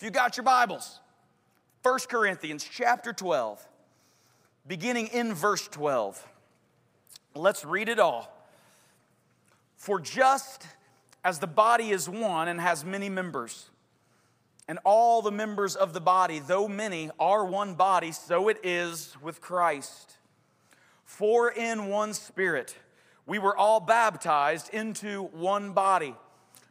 If you got your Bibles, 1 Corinthians chapter 12, beginning in verse 12. Let's read it all. For just as the body is one and has many members, and all the members of the body, though many, are one body, so it is with Christ. For in one spirit we were all baptized into one body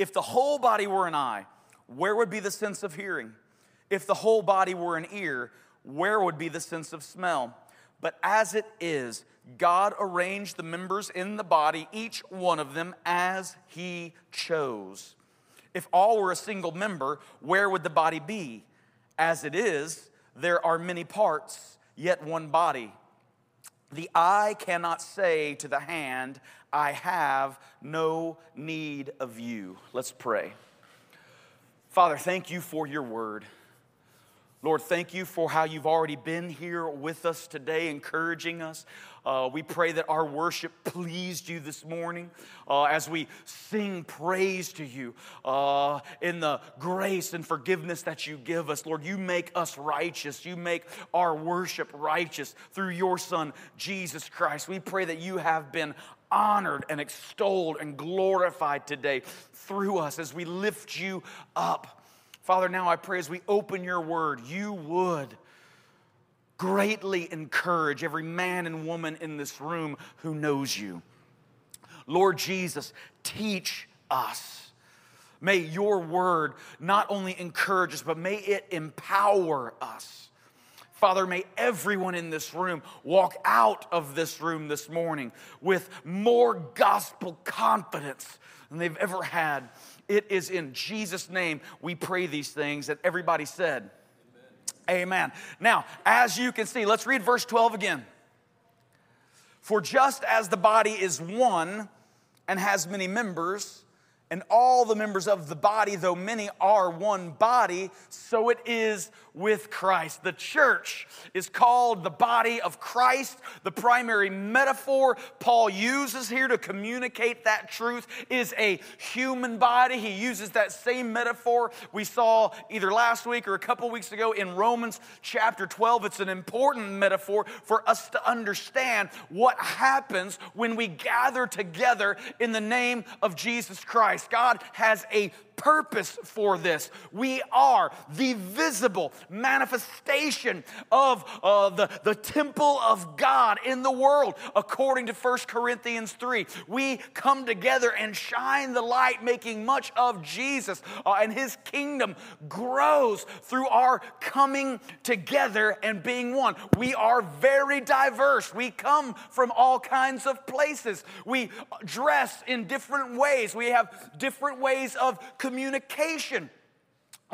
If the whole body were an eye, where would be the sense of hearing? If the whole body were an ear, where would be the sense of smell? But as it is, God arranged the members in the body, each one of them as He chose. If all were a single member, where would the body be? As it is, there are many parts, yet one body. The eye cannot say to the hand, I have no need of you. Let's pray. Father, thank you for your word. Lord, thank you for how you've already been here with us today, encouraging us. Uh, we pray that our worship pleased you this morning uh, as we sing praise to you uh, in the grace and forgiveness that you give us. Lord, you make us righteous. You make our worship righteous through your Son, Jesus Christ. We pray that you have been honored and extolled and glorified today through us as we lift you up. Father, now I pray as we open your word, you would greatly encourage every man and woman in this room who knows you. Lord Jesus, teach us. May your word not only encourage us, but may it empower us. Father, may everyone in this room walk out of this room this morning with more gospel confidence than they've ever had it is in Jesus' name we pray these things that everybody said. Amen. Amen. Now, as you can see, let's read verse 12 again. For just as the body is one and has many members, and all the members of the body, though many are one body, so it is with Christ. The church is called the body of Christ. The primary metaphor Paul uses here to communicate that truth is a human body. He uses that same metaphor we saw either last week or a couple weeks ago in Romans chapter 12. It's an important metaphor for us to understand what happens when we gather together in the name of Jesus Christ. Christ. God has a purpose for this. We are the visible manifestation of uh, the, the temple of God in the world, according to 1 Corinthians 3. We come together and shine the light, making much of Jesus, uh, and his kingdom grows through our coming together and being one. We are very diverse. We come from all kinds of places. We dress in different ways. We have different ways of communication.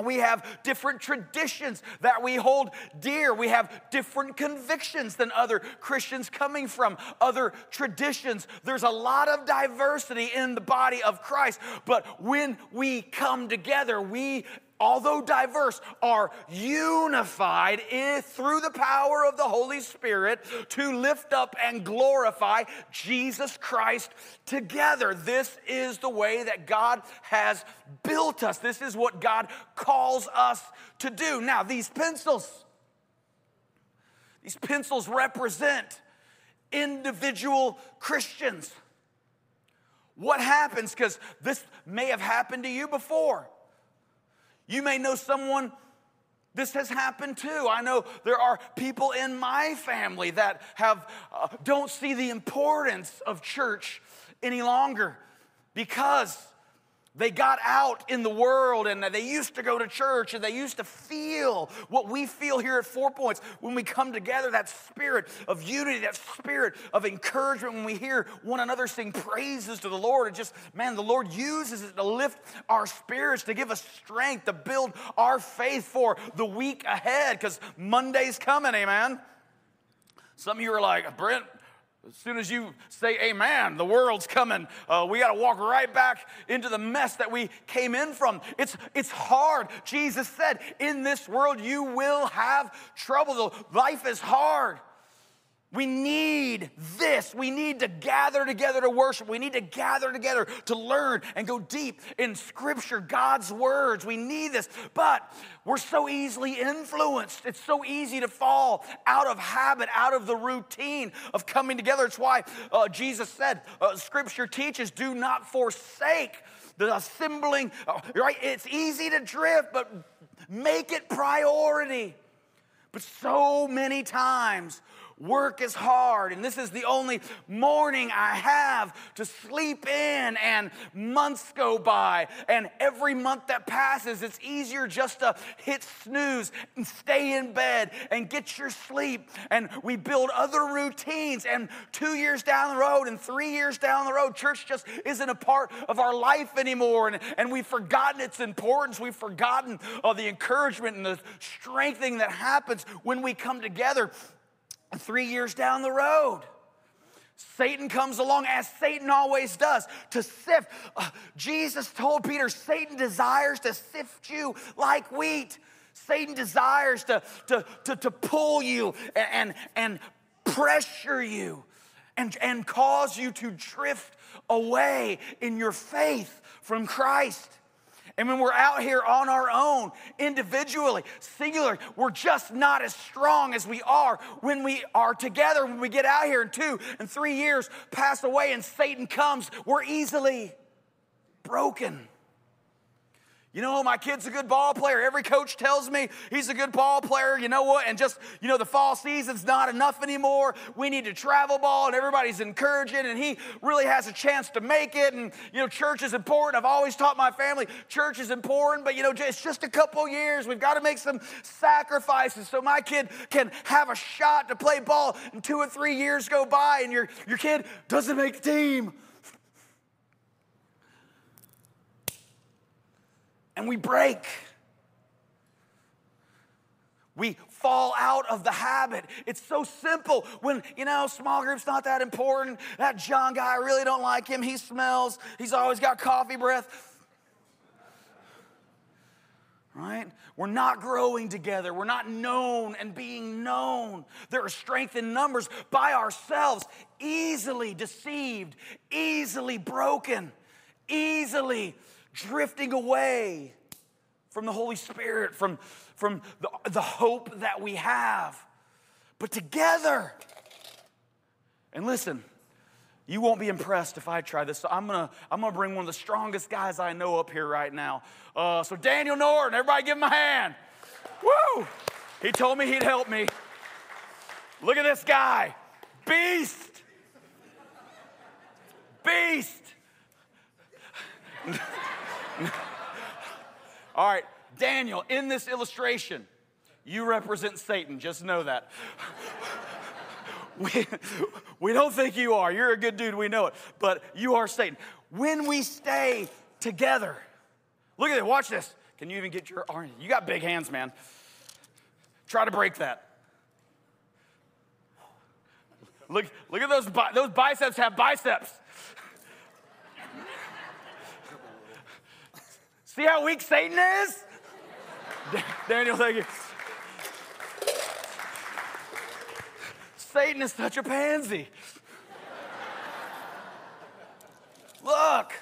We have different traditions that we hold dear. We have different convictions than other Christians coming from other traditions. There's a lot of diversity in the body of Christ, but when we come together, we although diverse, are unified through the power of the Holy Spirit to lift up and glorify Jesus Christ together. This is the way that God has built us. This is what God calls us to do. Now, these pencils, these pencils represent individual Christians. What happens? Because this may have happened to you before. You may know someone this has happened too. I know there are people in my family that have uh, don't see the importance of church any longer because They got out in the world and they used to go to church and they used to feel what we feel here at Four Points when we come together that spirit of unity, that spirit of encouragement when we hear one another sing praises to the Lord. And just, man, the Lord uses it to lift our spirits, to give us strength, to build our faith for the week ahead because Monday's coming, amen. Some of you are like, Brent, as soon as you say amen, the world's coming. Uh, we got to walk right back into the mess that we came in from. It's, it's hard. Jesus said, In this world, you will have trouble. Life is hard. We need this. We need to gather together to worship. We need to gather together to learn and go deep in Scripture, God's words. We need this. But we're so easily influenced. It's so easy to fall out of habit, out of the routine of coming together. It's why uh, Jesus said, uh, Scripture teaches, do not forsake the assembling. Uh, right? It's easy to drift, but make it priority. But so many times, Work is hard, and this is the only morning I have to sleep in, and months go by, and every month that passes, it's easier just to hit snooze and stay in bed and get your sleep. And we build other routines, and two years down the road, and three years down the road, church just isn't a part of our life anymore, and, and we've forgotten its importance. We've forgotten uh, the encouragement and the strengthening that happens when we come together three years down the road. Satan comes along as Satan always does to sift. Uh, Jesus told Peter, Satan desires to sift you like wheat. Satan desires to, to, to, to pull you and, and, pressure you and, and cause you to drift away in your faith from Christ. And when we're out here on our own, individually, singular, we're just not as strong as we are when we are together. When we get out here and two and three years pass away and Satan comes, we're easily broken. You know, my kid's a good ball player. Every coach tells me he's a good ball player. You know what? And just, you know, the fall season's not enough anymore. We need to travel ball, and everybody's encouraging, and he really has a chance to make it. And, you know, church is important. I've always taught my family church is important, but, you know, it's just a couple years. We've got to make some sacrifices so my kid can have a shot to play ball. And two or three years go by, and your, your kid doesn't make the team. And we break. We fall out of the habit. It's so simple when, you know, small group's not that important. That John guy, I really don't like him. He smells, he's always got coffee breath. Right? We're not growing together. We're not known and being known. There are strength in numbers by ourselves, easily deceived, easily broken, easily drifting away from the Holy Spirit, from, from the, the hope that we have. But together, and listen, you won't be impressed if I try this. So I'm gonna, I'm gonna bring one of the strongest guys I know up here right now. Uh, so Daniel Norton, everybody give him a hand. Woo! He told me he'd help me. Look at this guy. Beast. Beast. All right, Daniel, in this illustration, you represent Satan. Just know that. we, we don't think you are. You're a good dude, we know it. But you are Satan. When we stay together, look at it, watch this. Can you even get your arm? You got big hands, man. Try to break that. Look, look at those, those biceps have biceps. See how weak Satan is? Daniel, thank you. Satan is such a pansy. Look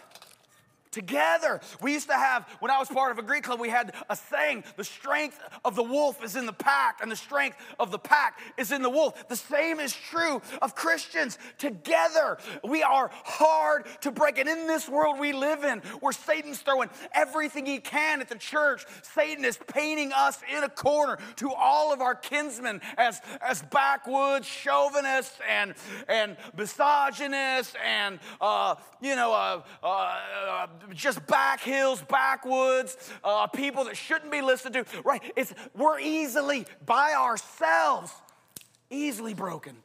together. We used to have, when I was part of a Greek club, we had a saying the strength of the wolf is in the pack, and the strength of the pack is in the wolf. The same is true of Christians. Together, we are hard to break. And in this world we live in, where Satan's throwing everything he can at the church, Satan is painting us in a corner to all of our kinsmen as, as backwoods, chauvinists, and, and misogynists, and, uh, you know, uh, uh, just back hills, backwoods, uh, people that shouldn't be listened to, right? It's, we're easily, by ourselves, easily broken.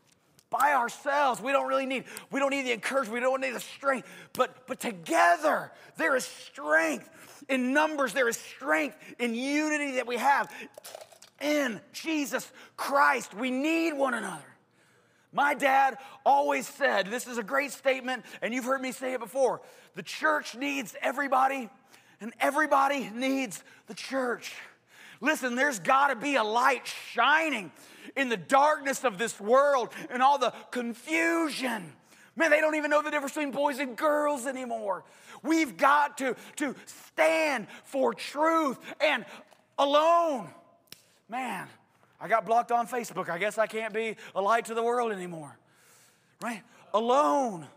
By ourselves, we don't really need, we don't need the encouragement, we don't need the strength, but, but together, there is strength. In numbers, there is strength in unity that we have in Jesus Christ. We need one another. My dad always said, this is a great statement, and you've heard me say it before the church needs everybody, and everybody needs the church. Listen, there's got to be a light shining in the darkness of this world and all the confusion. Man, they don't even know the difference between boys and girls anymore. We've got to, to stand for truth and alone. Man, I got blocked on Facebook. I guess I can't be a light to the world anymore. Right? Alone,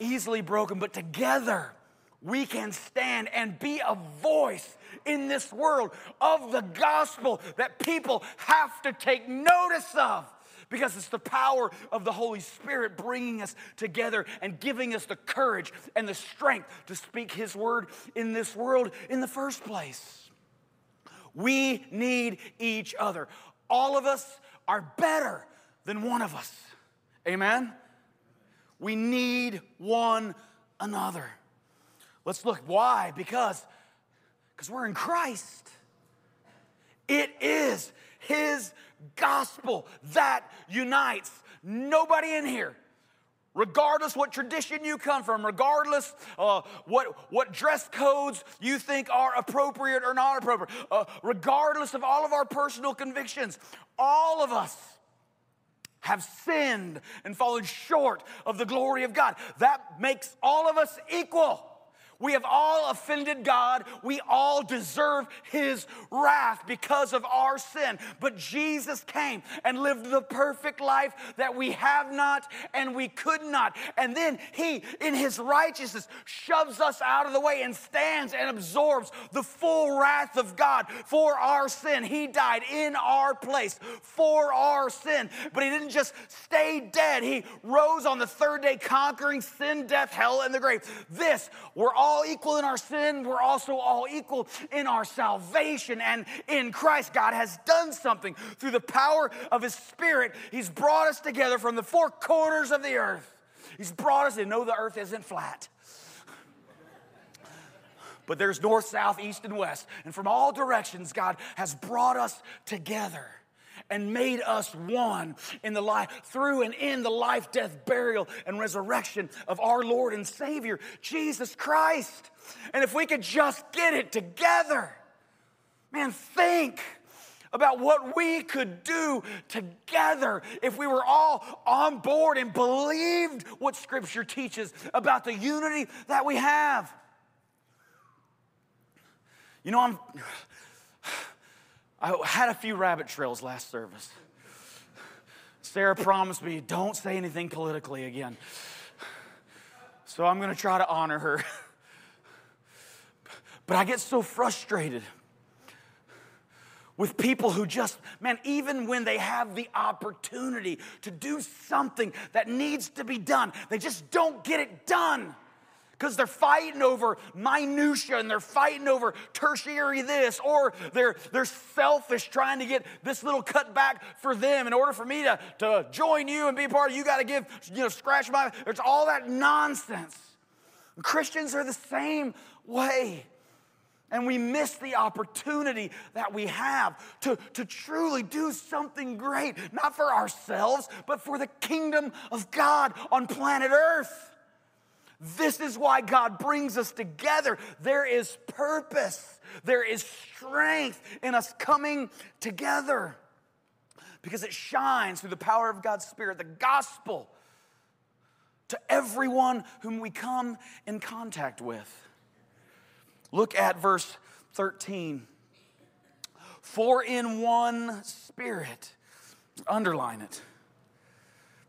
easily broken, but together we can stand and be a voice in this world of the gospel that people have to take notice of because it's the power of the Holy Spirit bringing us together and giving us the courage and the strength to speak His word in this world in the first place. We need each other. All of us are better than one of us. Amen? We need one another. Let's look. Why? Because because we're in Christ. It is His gospel that unites. Nobody in here regardless what tradition you come from, regardless uh, what, what dress codes you think are appropriate or not appropriate, uh, regardless of all of our personal convictions, all of us have sinned and fallen short of the glory of God. That makes all of us equal. We have all offended God. We all deserve His wrath because of our sin. But Jesus came and lived the perfect life that we have not and we could not. And then He, in His righteousness, shoves us out of the way and stands and absorbs the full wrath of God for our sin. He died in our place for our sin. But He didn't just stay dead, He rose on the third day, conquering sin, death, hell, and the grave. This, we're all all equal in our sin, we're also all equal in our salvation. And in Christ, God has done something through the power of His Spirit. He's brought us together from the four corners of the earth. He's brought us to know the earth isn't flat. But there's north, south, east, and west. And from all directions, God has brought us together and made us one in the life through and in the life, death, burial, and resurrection of our Lord and Savior, Jesus Christ. And if we could just get it together, man, think about what we could do together if we were all on board and believed what Scripture teaches about the unity that we have. You know, I'm I had a few rabbit trails last service. Sarah promised me, don't say anything politically again. So I'm going to try to honor her. But I get so frustrated with people who just, man, even when they have the opportunity to do something that needs to be done, they just don't get it done because they're fighting over minutia and they're fighting over tertiary this or they're, they're selfish trying to get this little cut back for them. In order for me to, to join you and be part of you got to give you know scratch my it's all that nonsense. Christians are the same way. And we miss the opportunity that we have to, to truly do something great, not for ourselves, but for the kingdom of God on planet Earth. This is why God brings us together. There is purpose, there is strength in us coming together because it shines through the power of God's Spirit, the gospel, to everyone whom we come in contact with. Look at verse 13. For in one spirit, underline it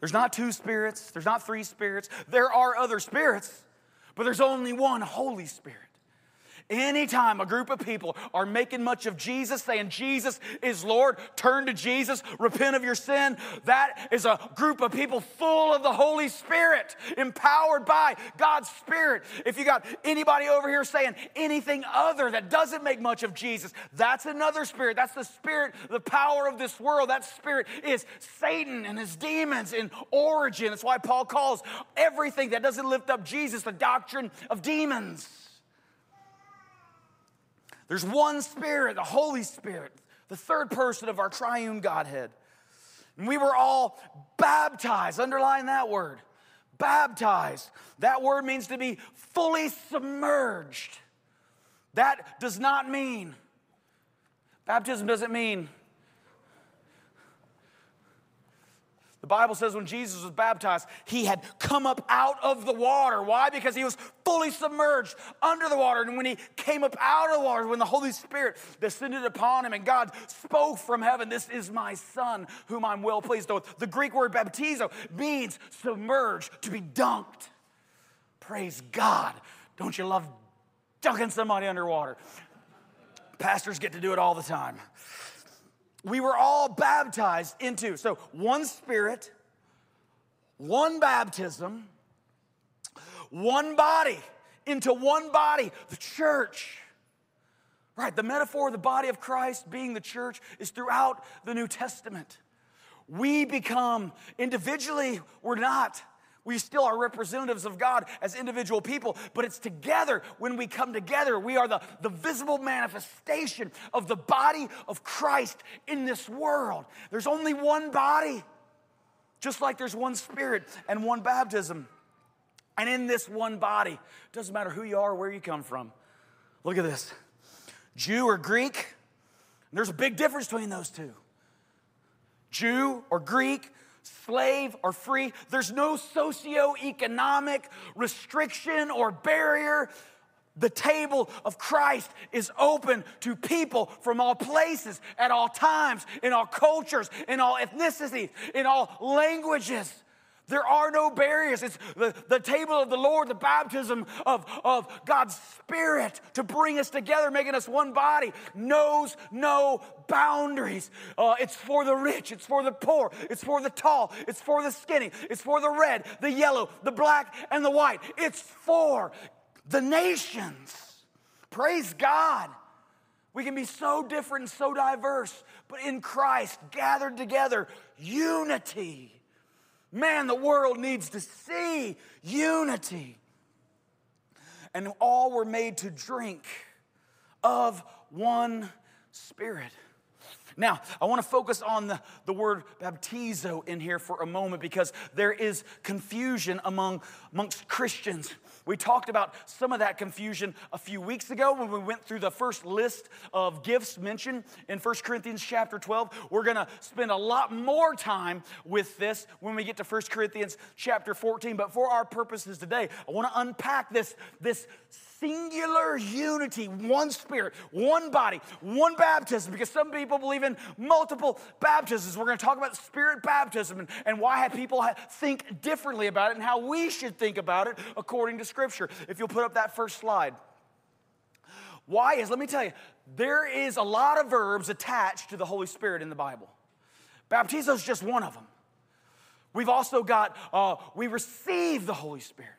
there's not two spirits, there's not three spirits. There are other spirits, but there's only one Holy Spirit. Anytime a group of people are making much of Jesus, saying Jesus is Lord, turn to Jesus, repent of your sin, that is a group of people full of the Holy Spirit, empowered by God's Spirit. If you got anybody over here saying anything other that doesn't make much of Jesus, that's another spirit. That's the spirit, the power of this world. That spirit is Satan and his demons in origin. That's why Paul calls everything that doesn't lift up Jesus the doctrine of demons. There's one Spirit, the Holy Spirit, the third person of our triune Godhead. And we were all baptized. Underline that word baptized. That word means to be fully submerged. That does not mean, baptism doesn't mean The Bible says when Jesus was baptized, he had come up out of the water. Why? Because he was fully submerged under the water. And when he came up out of the water, when the Holy Spirit descended upon him and God spoke from heaven, This is my Son whom I'm well pleased. with. the Greek word baptizo means submerged, to be dunked. Praise God. Don't you love dunking somebody underwater? Pastors get to do it all the time we were all baptized into. So, one spirit, one baptism, one body, into one body, the church. Right, the metaphor of the body of Christ being the church is throughout the New Testament. We become individually, we're not. We still are representatives of God as individual people, but it's together when we come together. We are the, the visible manifestation of the body of Christ in this world. There's only one body, just like there's one spirit and one baptism. And in this one body, doesn't matter who you are where you come from. Look at this Jew or Greek, there's a big difference between those two. Jew or Greek, slave or free. There's no socio-economic restriction or barrier. The table of Christ is open to people from all places, at all times, in all cultures, in all ethnicities, in all languages. There are no barriers. It's the, the table of the Lord, the baptism of, of God's Spirit to bring us together, making us one body, knows no boundaries. Uh, it's for the rich, it's for the poor, it's for the tall, it's for the skinny, it's for the red, the yellow, the black, and the white. It's for the nations. Praise God. We can be so different and so diverse, but in Christ, gathered together, unity. Man, the world needs to see unity. And all were made to drink of one spirit. Now, I want to focus on the, the word baptizo in here for a moment because there is confusion among, amongst Christians. We talked about some of that confusion a few weeks ago when we went through the first list of gifts mentioned in 1 Corinthians chapter 12. We're going to spend a lot more time with this when we get to 1 Corinthians chapter 14. But for our purposes today, I want to unpack this, this singular unity, one spirit, one body, one baptism, because some people believe in multiple baptisms. We're going to talk about spirit baptism and, and why people think differently about it and how we should think about it according to Scripture. If you'll put up that first slide. Why is, let me tell you, there is a lot of verbs attached to the Holy Spirit in the Bible. Baptizo is just one of them. We've also got, uh, we receive the Holy Spirit.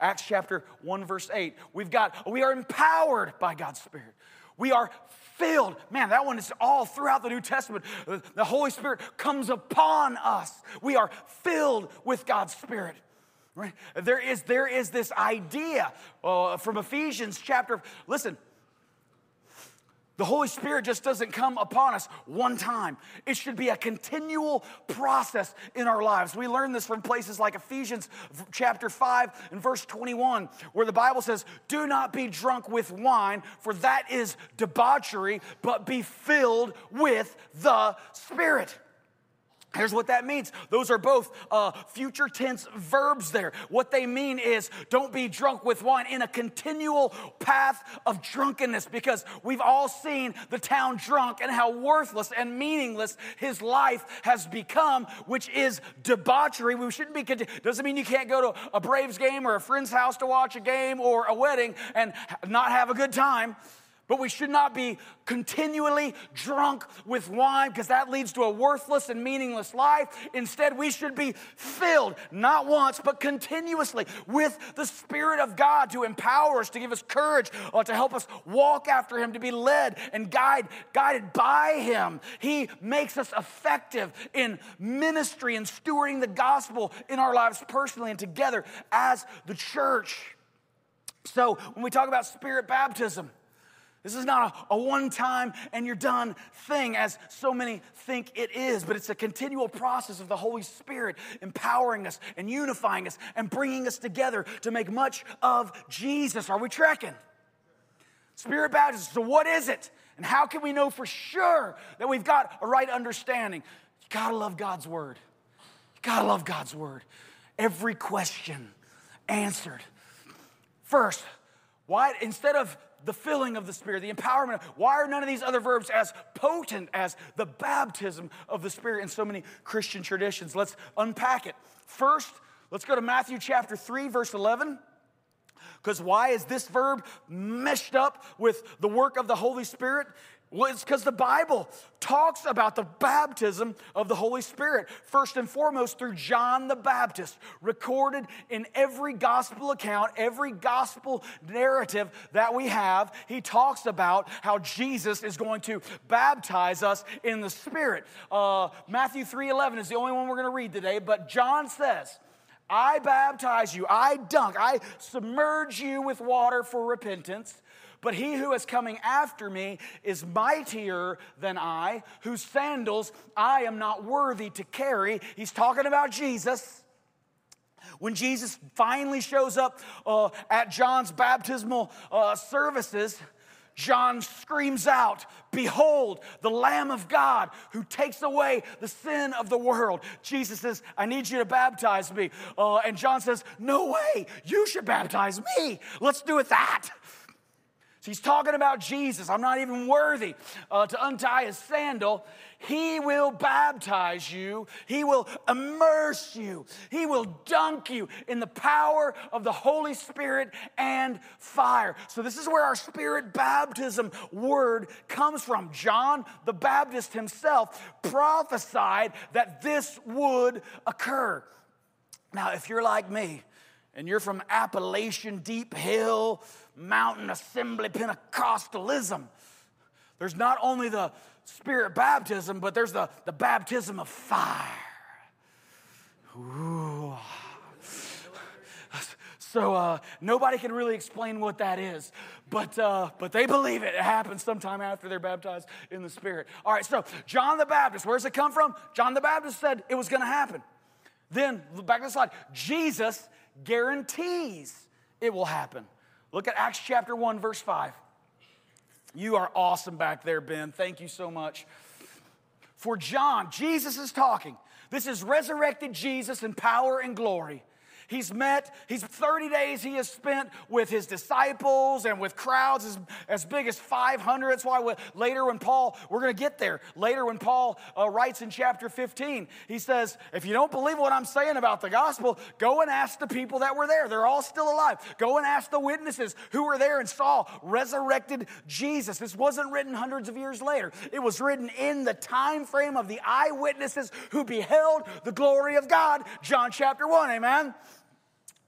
Acts chapter 1, verse 8. We've got, we are empowered by God's Spirit. We are filled. Man, that one is all throughout the New Testament. The Holy Spirit comes upon us. We are filled with God's Spirit. Right? There is, there is this idea uh, from Ephesians chapter, listen, the Holy Spirit just doesn't come upon us one time. It should be a continual process in our lives. We learn this from places like Ephesians chapter 5 and verse 21, where the Bible says, Do not be drunk with wine, for that is debauchery, but be filled with the Spirit. Here's what that means. Those are both uh, future tense verbs there. What they mean is don't be drunk with wine in a continual path of drunkenness because we've all seen the town drunk and how worthless and meaningless his life has become, which is debauchery. We shouldn't be, doesn't mean you can't go to a Braves game or a friend's house to watch a game or a wedding and not have a good time. But we should not be continually drunk with wine because that leads to a worthless and meaningless life. Instead, we should be filled, not once, but continuously with the Spirit of God to empower us, to give us courage, or to help us walk after Him, to be led and guide, guided by Him. He makes us effective in ministry and stewarding the gospel in our lives personally and together as the church. So, when we talk about spirit baptism, this is not a, a one time and you're done thing, as so many think it is, but it's a continual process of the Holy Spirit empowering us and unifying us and bringing us together to make much of Jesus. Are we tracking? Spirit baptism. So, what is it? And how can we know for sure that we've got a right understanding? You gotta love God's word. You gotta love God's word. Every question answered. First, why, instead of the filling of the Spirit, the empowerment. Why are none of these other verbs as potent as the baptism of the Spirit in so many Christian traditions? Let's unpack it. First, let's go to Matthew chapter 3, verse 11. Because why is this verb meshed up with the work of the Holy Spirit? Well, it's because the Bible talks about the baptism of the Holy Spirit, first and foremost through John the Baptist, recorded in every gospel account, every gospel narrative that we have. He talks about how Jesus is going to baptize us in the Spirit. Uh, Matthew 3:11 is the only one we're going to read today, but John says, I baptize you, I dunk, I submerge you with water for repentance. But he who is coming after me is mightier than I, whose sandals I am not worthy to carry. He's talking about Jesus. When Jesus finally shows up uh, at John's baptismal uh, services, John screams out, Behold, the Lamb of God who takes away the sin of the world. Jesus says, I need you to baptize me. Uh, and John says, No way, you should baptize me. Let's do it that. He's talking about Jesus. I'm not even worthy uh, to untie his sandal. He will baptize you. He will immerse you. He will dunk you in the power of the Holy Spirit and fire. So, this is where our spirit baptism word comes from. John the Baptist himself prophesied that this would occur. Now, if you're like me and you're from Appalachian Deep Hill, mountain assembly Pentecostalism. There's not only the spirit baptism, but there's the, the baptism of fire. Ooh. So uh, nobody can really explain what that is, but uh, but they believe it. It happens sometime after they're baptized in the Spirit. All right. So John the Baptist, where does it come from? John the Baptist said it was going to happen. Then back to the slide. Jesus guarantees it will happen. Look at Acts chapter 1, verse 5. You are awesome back there, Ben. Thank you so much. For John, Jesus is talking. This is resurrected Jesus in power and glory. He's met, he's 30 days he has spent with his disciples and with crowds as, as big as 500. That's why we, later when Paul, we're going to get there. Later when Paul uh, writes in chapter 15, he says, If you don't believe what I'm saying about the gospel, go and ask the people that were there. They're all still alive. Go and ask the witnesses who were there and saw resurrected Jesus. This wasn't written hundreds of years later. It was written in the time frame of the eyewitnesses who beheld the glory of God. John chapter 1, amen?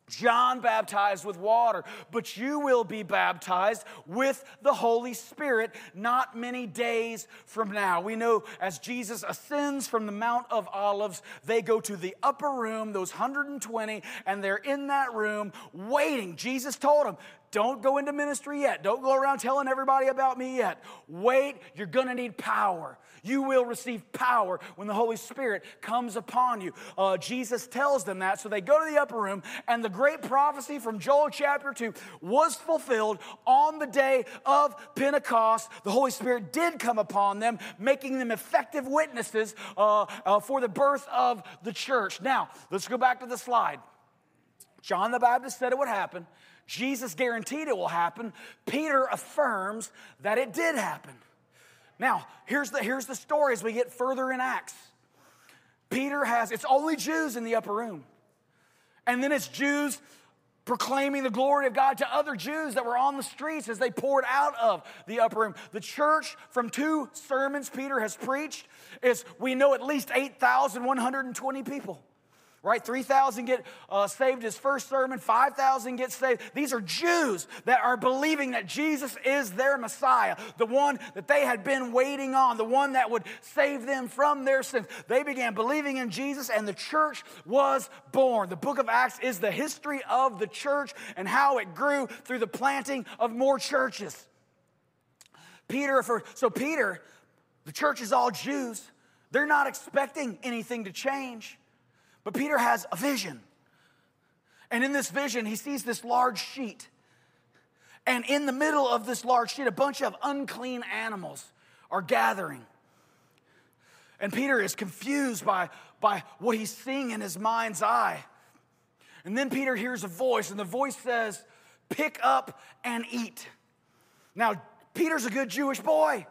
John baptized with water, but you will be baptized with the Holy Spirit not many days from now. We know as Jesus ascends from the Mount of Olives, they go to the upper room, those 120, and they're in that room waiting. Jesus told them, don't go into ministry yet. Don't go around telling everybody about me yet. Wait, you're gonna need power. You will receive power when the Holy Spirit comes upon you. Uh, Jesus tells them that. So they go to the upper room, and the great prophecy from Joel chapter 2 was fulfilled on the day of Pentecost. The Holy Spirit did come upon them, making them effective witnesses uh, uh, for the birth of the church. Now, let's go back to the slide. John the Baptist said it would happen. Jesus guaranteed it will happen. Peter affirms that it did happen. Now, here's the, here's the story as we get further in Acts. Peter has, it's only Jews in the upper room. And then it's Jews proclaiming the glory of God to other Jews that were on the streets as they poured out of the upper room. The church, from two sermons Peter has preached, is we know at least 8,120 people right? 3,000 get uh, saved his first sermon, 5,000 get saved. These are Jews that are believing that Jesus is their Messiah, the one that they had been waiting on, the one that would save them from their sins. They began believing in Jesus, and the church was born. The book of Acts is the history of the church and how it grew through the planting of more churches. Peter, for, so Peter, the church is all Jews. They're not expecting anything to change. But Peter has a vision. And in this vision, he sees this large sheet. And in the middle of this large sheet, a bunch of unclean animals are gathering. And Peter is confused by, by what he's seeing in his mind's eye. And then Peter hears a voice, and the voice says, Pick up and eat. Now, Peter's a good Jewish boy.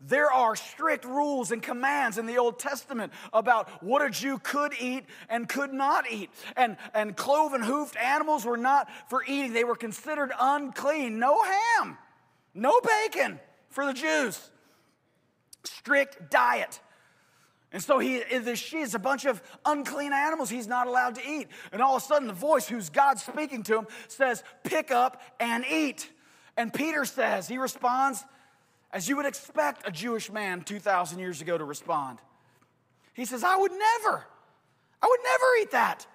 There are strict rules and commands in the Old Testament about what a Jew could eat and could not eat. And, and cloven hoofed animals were not for eating, they were considered unclean. No ham, no bacon for the Jews. Strict diet. And so he is a bunch of unclean animals he's not allowed to eat. And all of a sudden, the voice, who's God speaking to him, says, Pick up and eat. And Peter says, he responds, as you would expect a Jewish man 2,000 years ago to respond. He says, I would never, I would never eat that.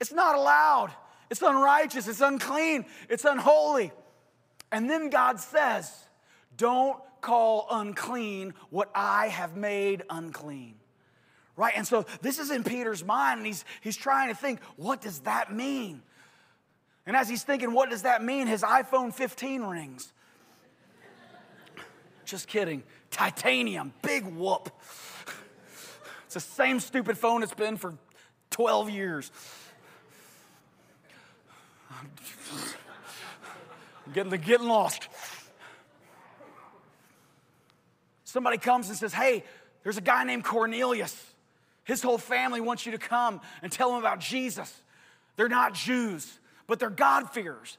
It's not allowed. It's unrighteous. It's unclean. It's unholy. And then God says, Don't call unclean what I have made unclean. Right? And so this is in Peter's mind, and he's, he's trying to think, what does that mean? And as he's thinking, what does that mean? His iPhone 15 rings. Just kidding. Titanium, big whoop. It's the same stupid phone it's been for 12 years. I'm getting, getting lost. Somebody comes and says, Hey, there's a guy named Cornelius. His whole family wants you to come and tell them about Jesus. They're not Jews, but they're God-fearers.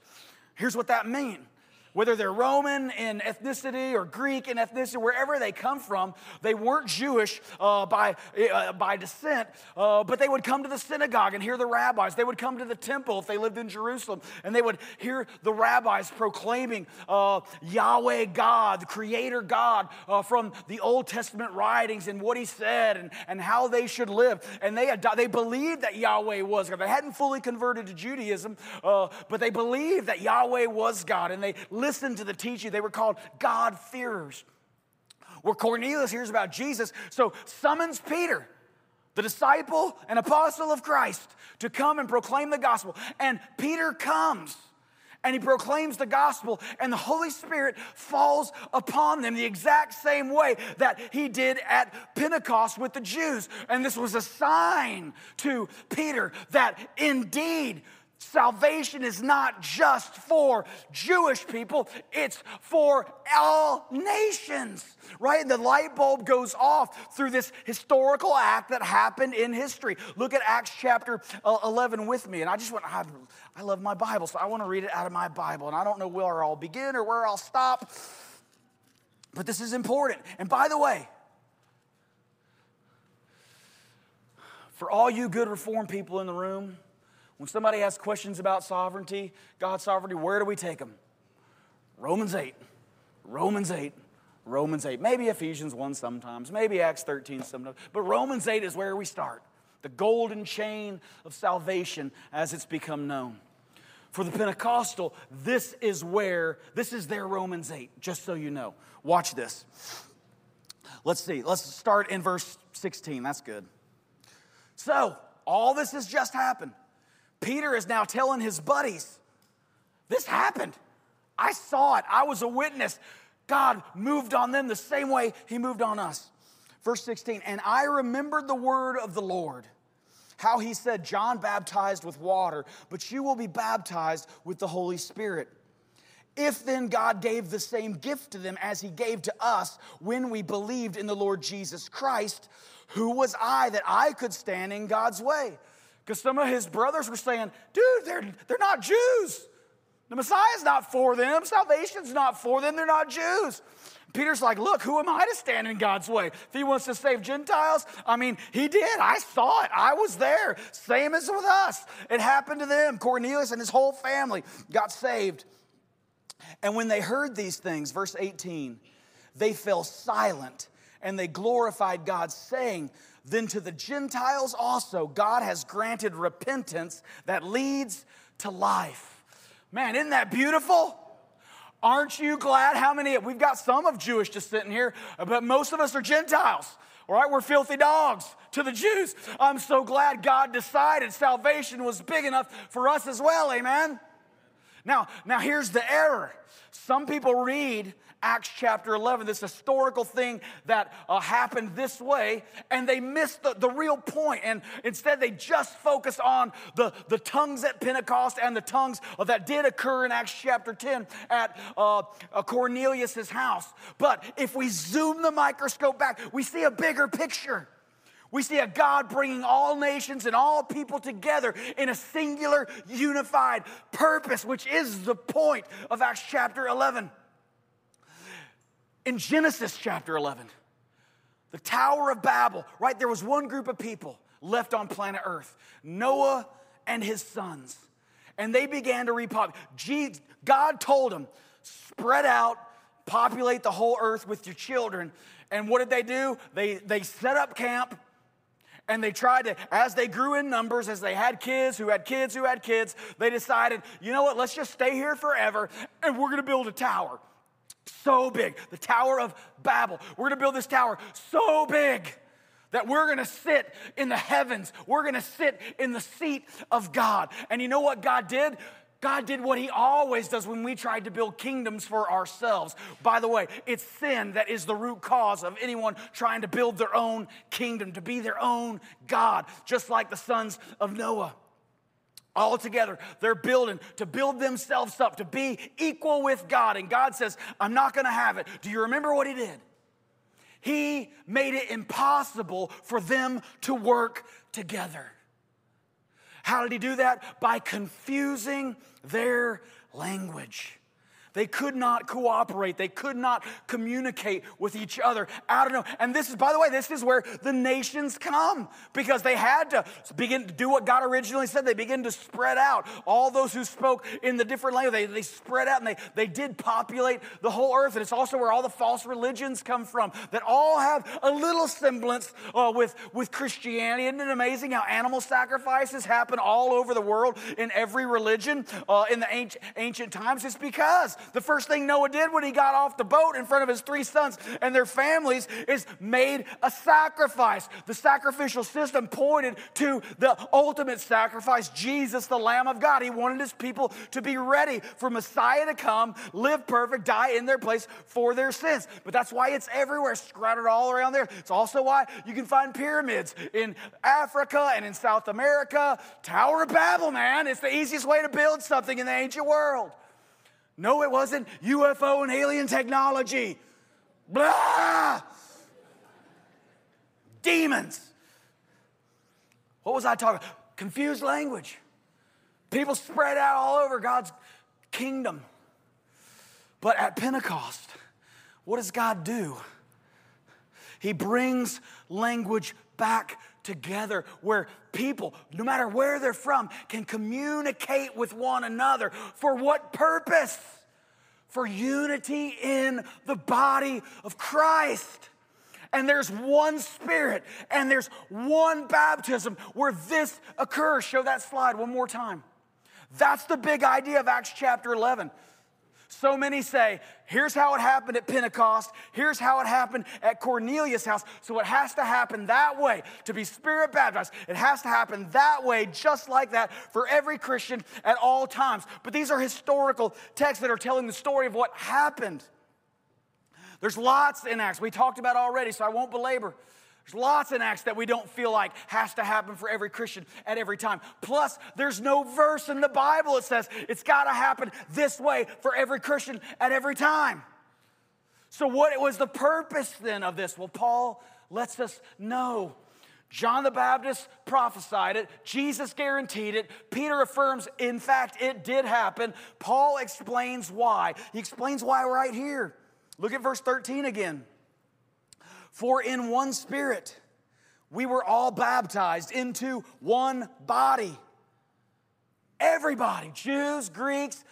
Here's what that means whether they're Roman in ethnicity or Greek in ethnicity, wherever they come from, they weren't Jewish uh, by, uh, by descent, uh, but they would come to the synagogue and hear the rabbis. They would come to the temple if they lived in Jerusalem, and they would hear the rabbis proclaiming uh, Yahweh God, the Creator God, uh, from the Old Testament writings and what He said and, and how they should live. And they, they believed that Yahweh was God. They hadn't fully converted to Judaism, uh, but they believed that Yahweh was God, and they lived listened to the teaching. They were called God-fearers. Where Cornelius hears about Jesus, so summons Peter, the disciple and apostle of Christ, to come and proclaim the gospel. And Peter comes and he proclaims the gospel, and the Holy Spirit falls upon them the exact same way that he did at Pentecost with the Jews. And this was a sign to Peter that indeed Salvation is not just for Jewish people, it's for all nations, right? And The light bulb goes off through this historical act that happened in history. Look at Acts chapter uh, 11 with me. And I just want, I, I love my Bible, so I want to read it out of my Bible. And I don't know where I'll begin or where I'll stop, but this is important. And by the way, for all you good reformed people in the room, when somebody asks questions about sovereignty, God's sovereignty, where do we take them? Romans 8. Romans 8. Romans 8. Maybe Ephesians 1 sometimes, maybe Acts 13 sometimes, but Romans 8 is where we start. The golden chain of salvation as it's become known. For the Pentecostal, this is where, this is their Romans 8, just so you know. Watch this. Let's see, let's start in verse 16. That's good. So, all this has just happened. Peter is now telling his buddies, This happened. I saw it. I was a witness. God moved on them the same way he moved on us. Verse 16, and I remembered the word of the Lord, how he said, John baptized with water, but you will be baptized with the Holy Spirit. If then God gave the same gift to them as he gave to us when we believed in the Lord Jesus Christ, who was I that I could stand in God's way? Because some of his brothers were saying, dude, they're, they're not Jews. The Messiah's not for them. Salvation's not for them. They're not Jews. Peter's like, look, who am I to stand in God's way? If he wants to save Gentiles, I mean, he did. I saw it. I was there. Same as with us. It happened to them. Cornelius and his whole family got saved. And when they heard these things, verse 18, they fell silent and they glorified God, saying, Then to the Gentiles also God has granted repentance that leads to life. Man, isn't that beautiful? Aren't you glad how many? We've got some of Jewish just sitting here, but most of us are Gentiles. All right, we're filthy dogs to the Jews. I'm so glad God decided salvation was big enough for us as well. Amen. Now, now here's the error. Some people read Acts chapter 11, this historical thing that uh, happened this way, and they miss the, the real point. And instead, they just focus on the, the tongues at Pentecost and the tongues that did occur in Acts chapter 10 at uh, uh, Cornelius' house. But if we zoom the microscope back, we see a bigger picture. We see a God bringing all nations and all people together in a singular, unified purpose, which is the point of Acts chapter 11. In Genesis chapter 11, the Tower of Babel, right? There was one group of people left on planet Earth Noah and his sons. And they began to repopulate. God told them, spread out, populate the whole earth with your children. And what did they do? They, they set up camp and they tried to, as they grew in numbers, as they had kids who had kids who had kids, they decided, you know what, let's just stay here forever and we're gonna build a tower so big, the Tower of Babel. We're gonna build this tower so big that we're gonna sit in the heavens, we're gonna sit in the seat of God. And you know what God did? God did what He always does when we tried to build kingdoms for ourselves. By the way, it's sin that is the root cause of anyone trying to build their own kingdom, to be their own God, just like the sons of Noah. All together, they're building to build themselves up, to be equal with God. And God says, I'm not gonna have it. Do you remember what He did? He made it impossible for them to work together. How did he do that? By confusing their language. They could not cooperate. They could not communicate with each other. I don't know. And this is, by the way, this is where the nations come because they had to begin to do what God originally said. They begin to spread out. All those who spoke in the different language, they, they spread out and they, they did populate the whole earth. And it's also where all the false religions come from that all have a little semblance uh, with, with Christianity. Isn't it amazing how animal sacrifices happen all over the world in every religion uh, in the ancient, ancient times? It's because the first thing Noah did when he got off the boat in front of his three sons and their families is made a sacrifice. The sacrificial system pointed to the ultimate sacrifice, Jesus, the Lamb of God. He wanted his people to be ready for Messiah to come, live perfect, die in their place for their sins. But that's why it's everywhere, scattered all around there. It's also why you can find pyramids in Africa and in South America. Tower of Babel, man. It's the easiest way to build something in the ancient world. No, it wasn't UFO and alien technology. Blah! Demons. What was I talking? Confused language. People spread out all over God's kingdom. But at Pentecost, what does God do? He brings language back together where people, no matter where they're from, can communicate with one another. For what purpose? For unity in the body of Christ. And there's one spirit and there's one baptism where this occurs. Show that slide one more time. That's the big idea of Acts chapter 11. So many say, here's how it happened at Pentecost, here's how it happened at Cornelius' house. So it has to happen that way to be spirit baptized. It has to happen that way, just like that, for every Christian at all times. But these are historical texts that are telling the story of what happened. There's lots in Acts we talked about already, so I won't belabor. There's lots in Acts that we don't feel like has to happen for every Christian at every time. Plus, there's no verse in the Bible that says it's got to happen this way for every Christian at every time. So, what was the purpose then of this? Well, Paul lets us know. John the Baptist prophesied it. Jesus guaranteed it. Peter affirms, in fact, it did happen. Paul explains why. He explains why right here. Look at verse 13 again. For in one spirit we were all baptized into one body. Everybody, Jews, Greeks,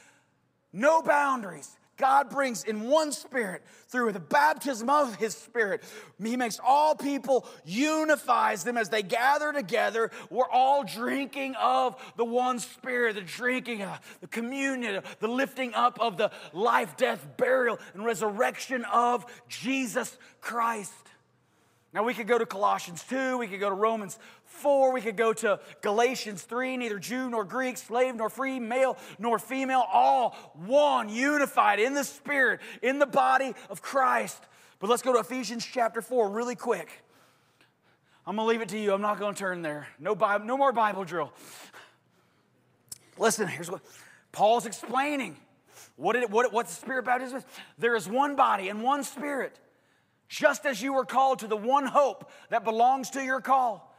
no boundaries. God brings in one spirit through the baptism of his spirit. He makes all people, unifies them as they gather together. We're all drinking of the one spirit, the drinking of the communion, the lifting up of the life, death, burial, and resurrection of Jesus Christ. Now, we could go to Colossians 2, we could go to Romans 4, we could go to Galatians 3, neither Jew nor Greek, slave nor free, male nor female, all one, unified in the Spirit, in the body of Christ. But let's go to Ephesians chapter 4 really quick. I'm going to leave it to you. I'm not going to turn there. No, Bible, no more Bible drill. Listen, here's what Paul's explaining. What, did, what, what's the Spirit baptism? Is? There is one body and one Spirit just as you were called to the one hope that belongs to your call.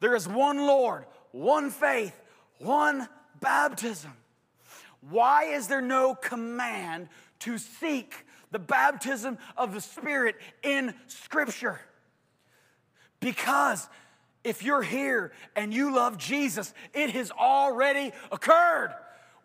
There is one Lord, one faith, one baptism. Why is there no command to seek the baptism of the Spirit in Scripture? Because if you're here and you love Jesus, it has already occurred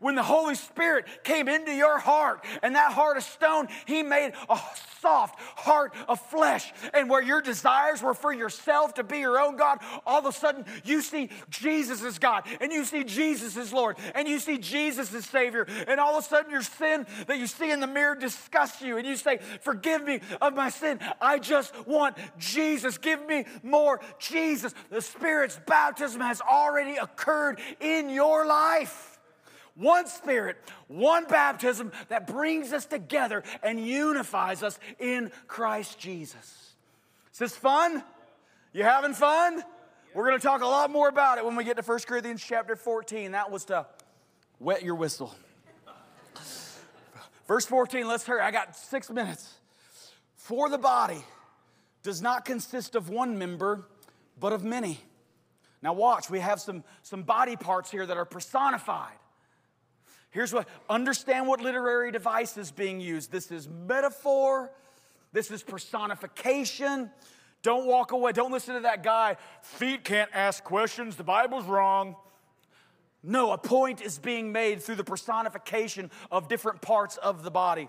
when the Holy Spirit came into your heart and that heart of stone, He made a soft heart of flesh. And where your desires were for yourself to be your own God, all of a sudden you see Jesus as God and you see Jesus as Lord and you see Jesus as Savior. And all of a sudden your sin that you see in the mirror disgusts you and you say, Forgive me of my sin. I just want Jesus. Give me more Jesus. The Spirit's baptism has already occurred in your life one Spirit, one baptism that brings us together and unifies us in Christ Jesus. Is this fun? You having fun? We're going to talk a lot more about it when we get to 1 Corinthians chapter 14. That was to wet your whistle. Verse 14, let's hurry. I got six minutes. For the body does not consist of one member, but of many. Now, watch, we have some, some body parts here that are personified. Here's what understand what literary device is being used. This is metaphor, this is personification. Don't walk away. Don't listen to that guy. Feet can't ask questions. The Bible's wrong. No, a point is being made through the personification of different parts of the body.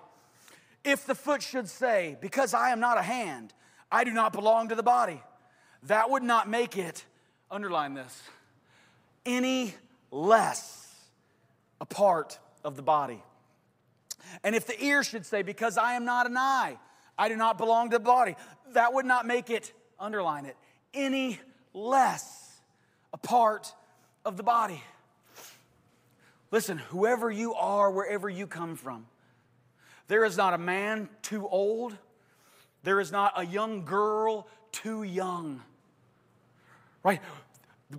If the foot should say, Because I am not a hand, I do not belong to the body, that would not make it, underline this, any less a part of the body. And if the ear should say, Because I am not an eye, I do not belong to the body, that would not make it, underline it, any less a part of the body. Listen, whoever you are, wherever you come from, there is not a man too old, there is not a young girl too young. Right?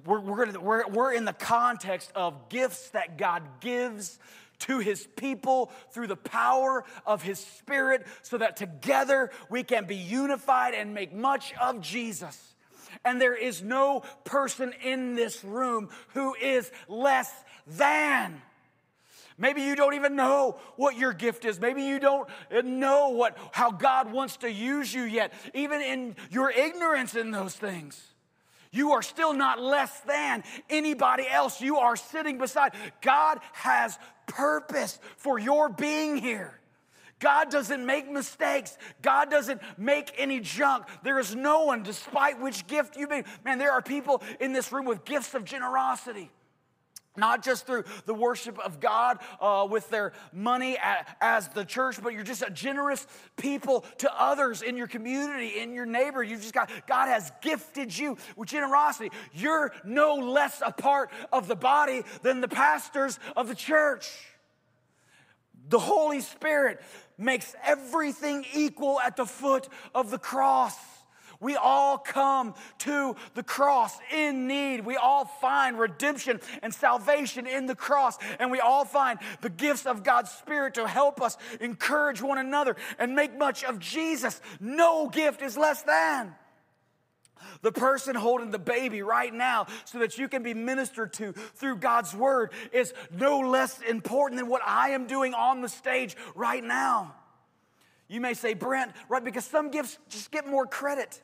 We're, we're, gonna, we're, we're in the context of gifts that God gives to his people through the power of his spirit so that together we can be unified and make much of Jesus. And there is no person in this room who is less than. Maybe you don't even know what your gift is. Maybe you don't know what how God wants to use you yet, even in your ignorance in those things. You are still not less than anybody else. You are sitting beside. God has purpose for your being here. God doesn't make mistakes. God doesn't make any junk. There is no one, despite which gift you may. Man, there are people in this room with gifts of generosity. Not just through the worship of God uh, with their money as the church, but you're just a generous people to others in your community, in your neighbor. You just got, God has gifted you with generosity. You're no less a part of the body than the pastors of the church. The Holy Spirit makes everything equal at the foot of the cross. We all come to the cross in need. We all find redemption and salvation in the cross. And we all find the gifts of God's Spirit to help us encourage one another and make much of Jesus. No gift is less than. The person holding the baby right now so that you can be ministered to through God's word is no less important than what I am doing on the stage right now. You may say, Brent, right, because some gifts just get more credit.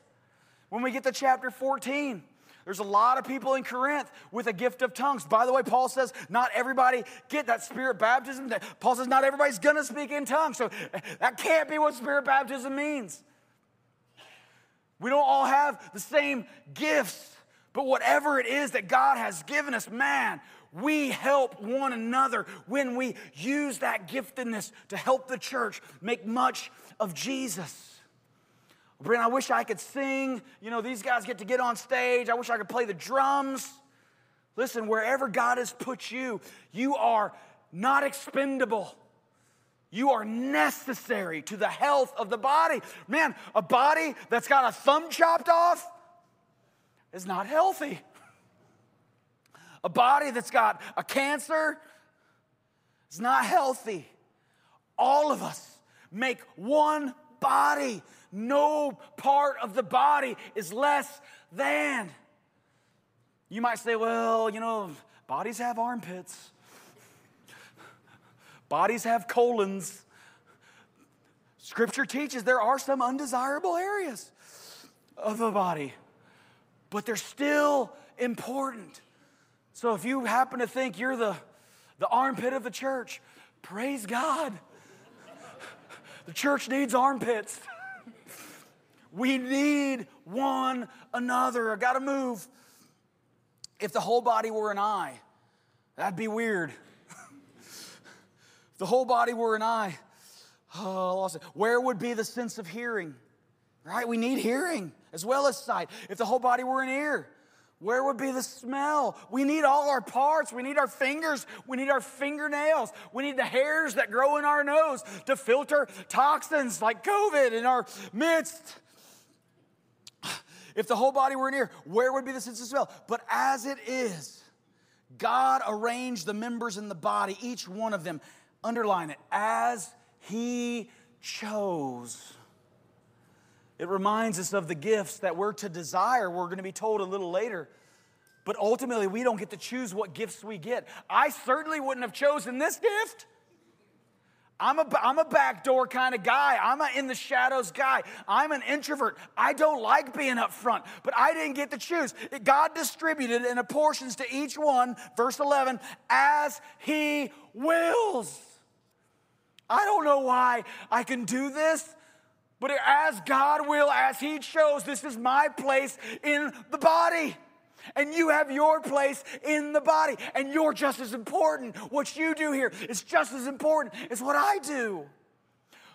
When we get to chapter 14, there's a lot of people in Corinth with a gift of tongues. By the way, Paul says not everybody get that spirit baptism. Paul says not everybody's gonna speak in tongues. So that can't be what spirit baptism means. We don't all have the same gifts, but whatever it is that God has given us, man, we help one another when we use that giftedness to help the church make much of Jesus. Brent, I wish I could sing. You know, these guys get to get on stage. I wish I could play the drums. Listen, wherever God has put you, you are not expendable. You are necessary to the health of the body. Man, a body that's got a thumb chopped off is not healthy. A body that's got a cancer is not healthy. All of us make one body no part of the body is less than. You might say, well, you know, bodies have armpits, bodies have colons. Scripture teaches there are some undesirable areas of the body, but they're still important. So if you happen to think you're the, the armpit of the church, praise God. The church needs armpits. We need one another. I got to move. If the whole body were an eye, that'd be weird. if the whole body were an eye, oh, lost it. Where would be the sense of hearing? Right? We need hearing as well as sight. If the whole body were an ear, where would be the smell? We need all our parts. We need our fingers. We need our fingernails. We need the hairs that grow in our nose to filter toxins like COVID in our midst. If the whole body were ear, where would be the sense of smell? But as it is, God arranged the members in the body, each one of them, underline it, as He chose. It reminds us of the gifts that we're to desire. We're going to be told a little later. But ultimately, we don't get to choose what gifts we get. I certainly wouldn't have chosen this gift. I'm a, I'm a backdoor kind of guy. I'm a in the shadows guy. I'm an introvert. I don't like being up front, but I didn't get to choose. God distributed in apportions to each one, verse 11, as He wills. I don't know why I can do this, but as God will, as He chose, this is my place in the body and you have your place in the body, and you're just as important. What you do here is just as important as what I do.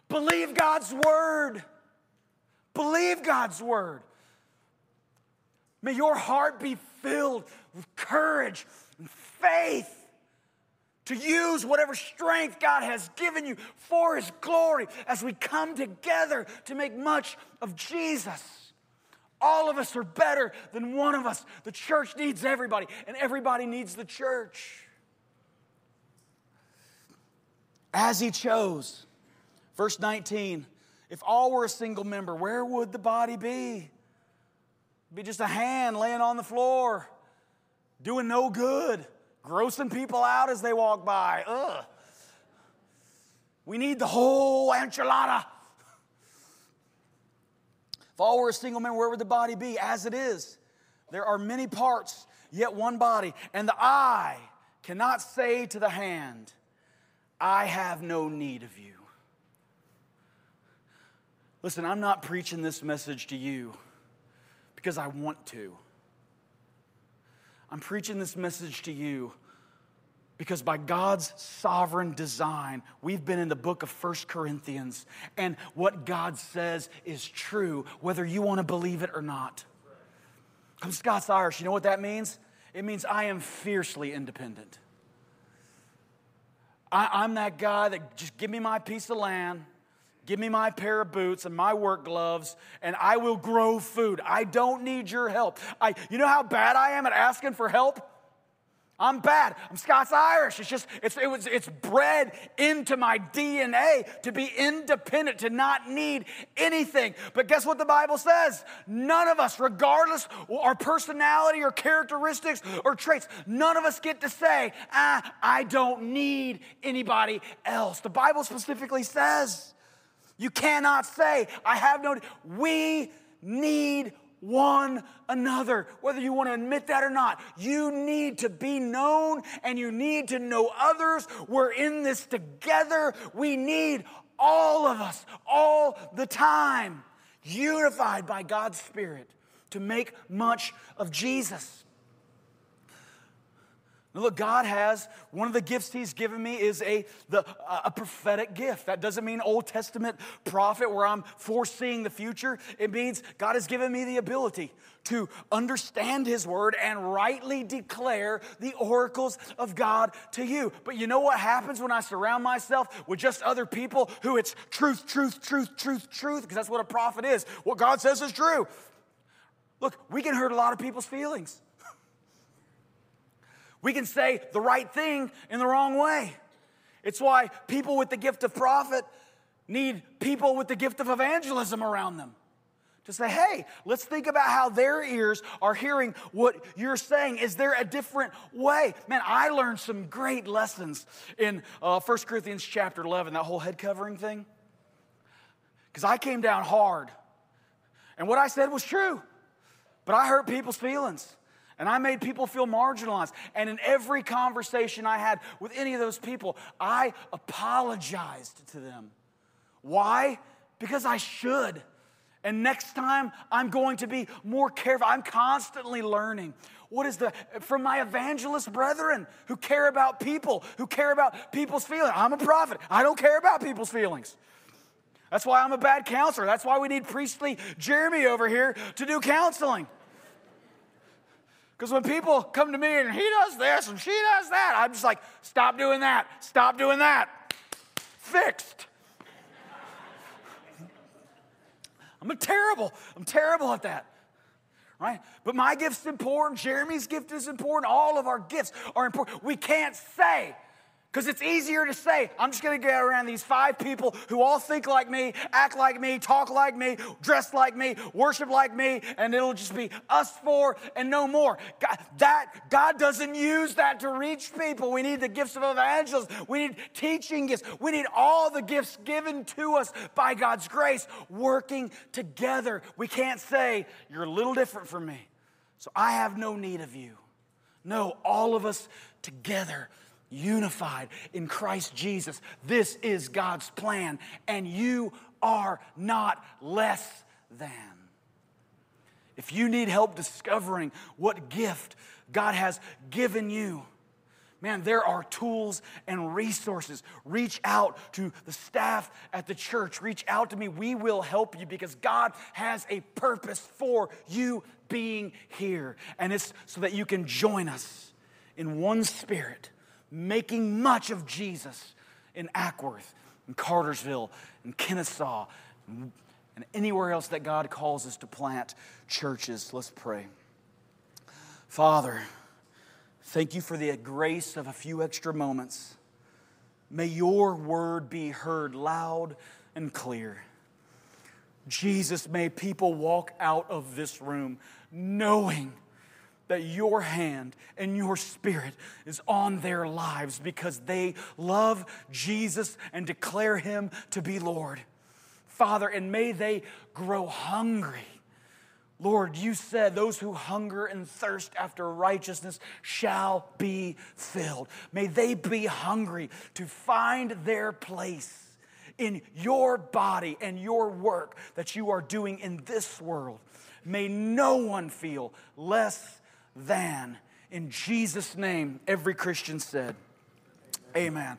Believe God's word. Believe God's word. May your heart be filled with courage and faith to use whatever strength God has given you for His glory as we come together to make much of Jesus. All of us are better than one of us. The church needs everybody, and everybody needs the church. As he chose. Verse 19 if all were a single member, where would the body be? It'd be just a hand laying on the floor, doing no good, grossing people out as they walk by. Ugh. We need the whole enchilada. If all were a single man, where would the body be? As it is, there are many parts, yet one body. And the eye cannot say to the hand, I have no need of you. Listen, I'm not preaching this message to you because I want to. I'm preaching this message to you Because by God's sovereign design, we've been in the book of First Corinthians, and what God says is true, whether you want to believe it or not. I'm Scots Irish. You know what that means? It means I am fiercely independent. I, am that guy that just give me my piece of land, give me my pair of boots and my work gloves, and I will grow food. I don't need your help. I, you know how bad I am at asking for help? I'm bad. I'm Scots Irish. It's just, it's, it was, it's bred into my DNA to be independent, to not need anything. But guess what the Bible says? None of us, regardless of our personality or characteristics or traits, none of us get to say, ah, I don't need anybody else. The Bible specifically says, you cannot say, I have no, we need one another. Whether you want to admit that or not, you need to be known and you need to know others. We're in this together. We need all of us all the time, unified by God's Spirit to make much of Jesus. Now look, God has one of the gifts He's given me is a, the, a prophetic gift. That doesn't mean Old Testament prophet where I'm foreseeing the future. It means God has given me the ability to understand His word and rightly declare the oracles of God to you. But you know what happens when I surround myself with just other people who it's truth, truth, truth, truth, truth, because that's what a prophet is. What God says is true. Look, we can hurt a lot of people's feelings. We can say the right thing in the wrong way. It's why people with the gift of prophet need people with the gift of evangelism around them to say, hey, let's think about how their ears are hearing what you're saying. Is there a different way? Man, I learned some great lessons in uh, 1 Corinthians chapter 11, that whole head covering thing. Because I came down hard. And what I said was true, but I hurt people's feelings. And I made people feel marginalized. And in every conversation I had with any of those people, I apologized to them. Why? Because I should. And next time, I'm going to be more careful. I'm constantly learning. What is the, from my evangelist brethren who care about people, who care about people's feelings? I'm a prophet. I don't care about people's feelings. That's why I'm a bad counselor. That's why we need priestly Jeremy over here to do counseling. Because when people come to me and he does this and she does that, I'm just like, stop doing that, stop doing that. Fixed. I'm a terrible, I'm terrible at that. Right? But my gift's important, Jeremy's gift is important, all of our gifts are important. We can't say, because it's easier to say, I'm just gonna get around these five people who all think like me, act like me, talk like me, dress like me, worship like me, and it'll just be us four and no more. God, that, God doesn't use that to reach people. We need the gifts of evangelism. We need teaching gifts. We need all the gifts given to us by God's grace working together. We can't say, You're a little different from me, so I have no need of you. No, all of us together unified in Christ Jesus. This is God's plan, and you are not less than. If you need help discovering what gift God has given you, man, there are tools and resources. Reach out to the staff at the church. Reach out to me. We will help you because God has a purpose for you being here. And it's so that you can join us in one spirit making much of Jesus in Acworth in Cartersville, in Kennesaw, and anywhere else that God calls us to plant churches. Let's pray. Father, thank you for the grace of a few extra moments. May your word be heard loud and clear. Jesus, may people walk out of this room knowing that your hand and your spirit is on their lives because they love Jesus and declare him to be Lord. Father, and may they grow hungry. Lord, you said those who hunger and thirst after righteousness shall be filled. May they be hungry to find their place in your body and your work that you are doing in this world. May no one feel less than. In Jesus' name, every Christian said, Amen. Amen.